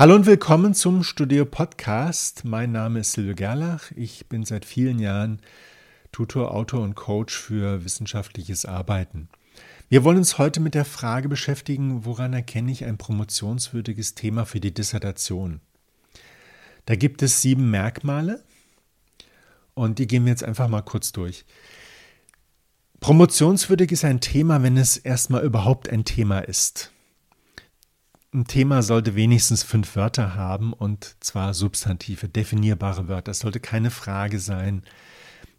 Hallo und willkommen zum Studio Podcast. Mein Name ist Silvio Gerlach. Ich bin seit vielen Jahren Tutor, Autor und Coach für wissenschaftliches Arbeiten. Wir wollen uns heute mit der Frage beschäftigen, woran erkenne ich ein promotionswürdiges Thema für die Dissertation? Da gibt es sieben Merkmale und die gehen wir jetzt einfach mal kurz durch. Promotionswürdig ist ein Thema, wenn es erstmal überhaupt ein Thema ist. Ein Thema sollte wenigstens fünf Wörter haben und zwar Substantive, definierbare Wörter. Es sollte keine Frage sein.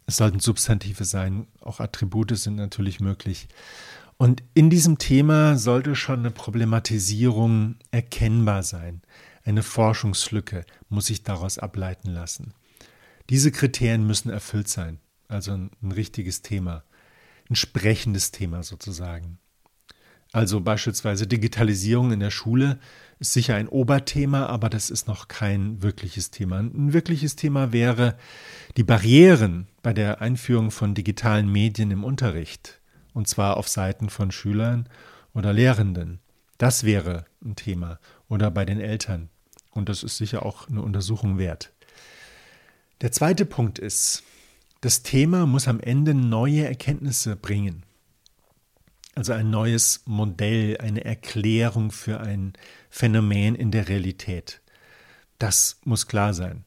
Es sollten Substantive sein. Auch Attribute sind natürlich möglich. Und in diesem Thema sollte schon eine Problematisierung erkennbar sein. Eine Forschungslücke muss sich daraus ableiten lassen. Diese Kriterien müssen erfüllt sein. Also ein, richtiges Thema. Ein sprechendes Thema sozusagen. Also beispielsweise Digitalisierung in der Schule ist sicher ein Oberthema, aber das ist noch kein wirkliches Thema. Ein wirkliches Thema wäre die Barrieren bei der Einführung von digitalen Medien im Unterricht, und zwar auf Seiten von Schülern oder Lehrenden. Das wäre ein Thema oder bei den Eltern. Und das ist sicher auch eine Untersuchung wert. Der zweite Punkt ist, das Thema muss am Ende neue Erkenntnisse bringen. Also ein neues Modell, eine Erklärung für ein Phänomen in der Realität. Das muss klar sein.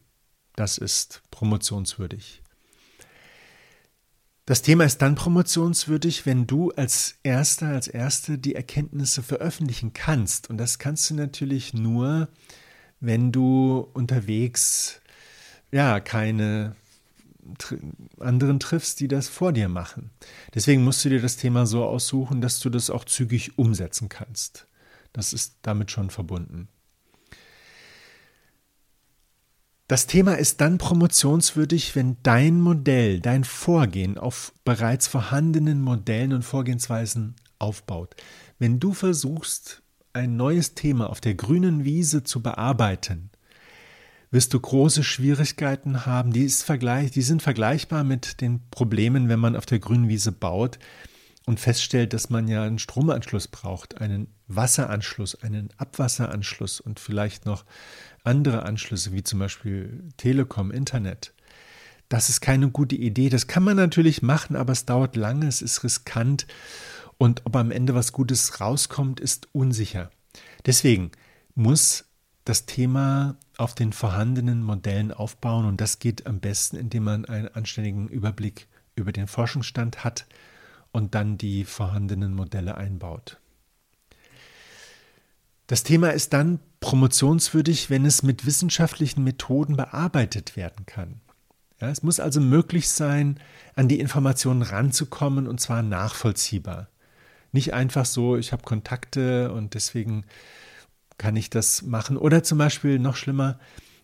Das ist promotionswürdig. Das Thema ist dann promotionswürdig, wenn du als Erster, als Erste die Erkenntnisse veröffentlichen kannst. Und das kannst du natürlich nur, wenn du unterwegs ja keine anderen triffst, die das vor dir machen. Deswegen musst du dir das Thema so aussuchen, dass du das auch zügig umsetzen kannst. Das ist damit schon verbunden. Das Thema ist dann promotionswürdig, wenn dein Modell, dein Vorgehen auf bereits vorhandenen Modellen und Vorgehensweisen aufbaut. Wenn du versuchst, ein neues Thema auf der grünen Wiese zu bearbeiten, wirst du große Schwierigkeiten haben. Die, ist vergleich, die sind vergleichbar mit den Problemen, wenn man auf der grünen Wiese baut und feststellt, dass man ja einen Stromanschluss braucht, einen Wasseranschluss, einen Abwasseranschluss und vielleicht noch andere Anschlüsse, wie zum Beispiel Telekom, Internet. Das ist keine gute Idee. Das kann man natürlich machen, aber es dauert lange, es ist riskant und ob am Ende was Gutes rauskommt, ist unsicher. Deswegen muss das Thema auf den vorhandenen Modellen aufbauen und das geht am besten, indem man einen anständigen Überblick über den Forschungsstand hat und dann die vorhandenen Modelle einbaut. Das Thema ist dann promotionswürdig, wenn es mit wissenschaftlichen Methoden bearbeitet werden kann. Ja, es muss also möglich sein, an die Informationen ranzukommen und zwar nachvollziehbar. Nicht einfach so, ich habe Kontakte und deswegen kann ich das machen. Oder zum Beispiel noch schlimmer,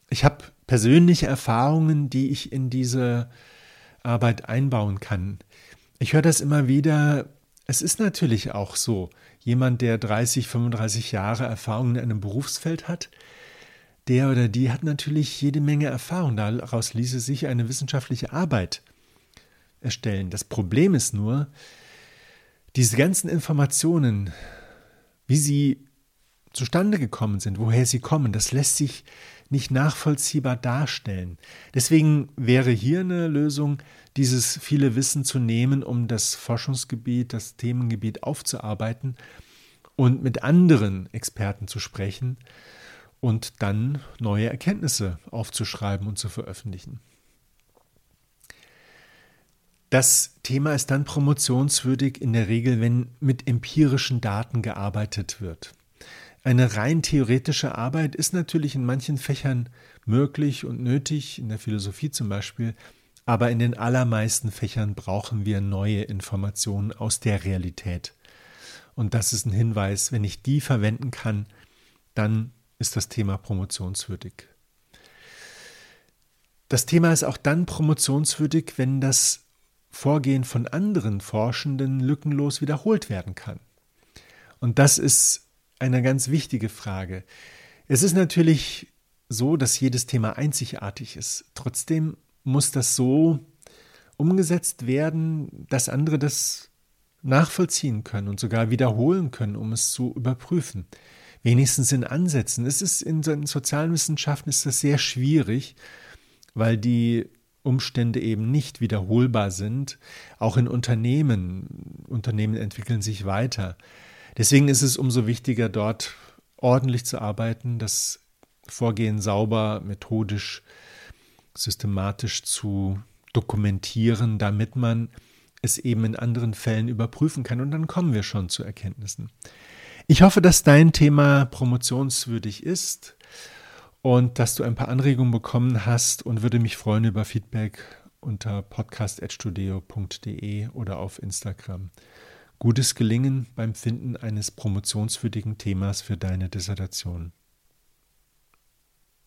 ich habe persönliche Erfahrungen, die ich in diese Arbeit einbauen kann. Ich höre das immer wieder. Es ist natürlich auch so, jemand, der 30, 35 Jahre Erfahrung in einem Berufsfeld hat, der oder die hat natürlich jede Menge Erfahrung. Daraus ließe sich eine wissenschaftliche Arbeit erstellen. Das Problem ist nur, diese ganzen Informationen, wie sie zustande gekommen sind, woher sie kommen, das lässt sich nicht nachvollziehbar darstellen. Deswegen wäre hier eine Lösung, dieses viele Wissen zu nehmen, um das Forschungsgebiet, das Themengebiet aufzuarbeiten und mit anderen Experten zu sprechen und dann neue Erkenntnisse aufzuschreiben und zu veröffentlichen. Das Thema ist dann promotionswürdig in der Regel, wenn mit empirischen Daten gearbeitet wird. Eine rein theoretische Arbeit ist natürlich in manchen Fächern möglich und nötig, in der Philosophie zum Beispiel, aber in den allermeisten Fächern brauchen wir neue Informationen aus der Realität. Und das ist ein Hinweis, wenn ich die verwenden kann, dann ist das Thema promotionswürdig. Das Thema ist auch dann promotionswürdig, wenn das Vorgehen von anderen Forschenden lückenlos wiederholt werden kann. Und das ist eine ganz wichtige Frage. Es ist natürlich so, dass jedes Thema einzigartig ist. Trotzdem muss das so umgesetzt werden, dass andere das nachvollziehen können und sogar wiederholen können, um es zu überprüfen. wenigstens in Ansätzen. Es ist in den Sozialwissenschaften ist das sehr schwierig, weil die Umstände eben nicht wiederholbar sind. Auch in Unternehmen. Unternehmen entwickeln sich weiter. Deswegen ist es umso wichtiger, dort ordentlich zu arbeiten, das Vorgehen sauber, methodisch, systematisch zu dokumentieren, damit man es eben in anderen Fällen überprüfen kann. Und dann kommen wir schon zu Erkenntnissen. Ich hoffe, dass dein Thema promotionswürdig ist und dass du ein paar Anregungen bekommen hast und würde mich freuen über Feedback unter podcast.studio.de oder auf Instagram. Gutes Gelingen beim Finden eines promotionswürdigen Themas für deine Dissertation.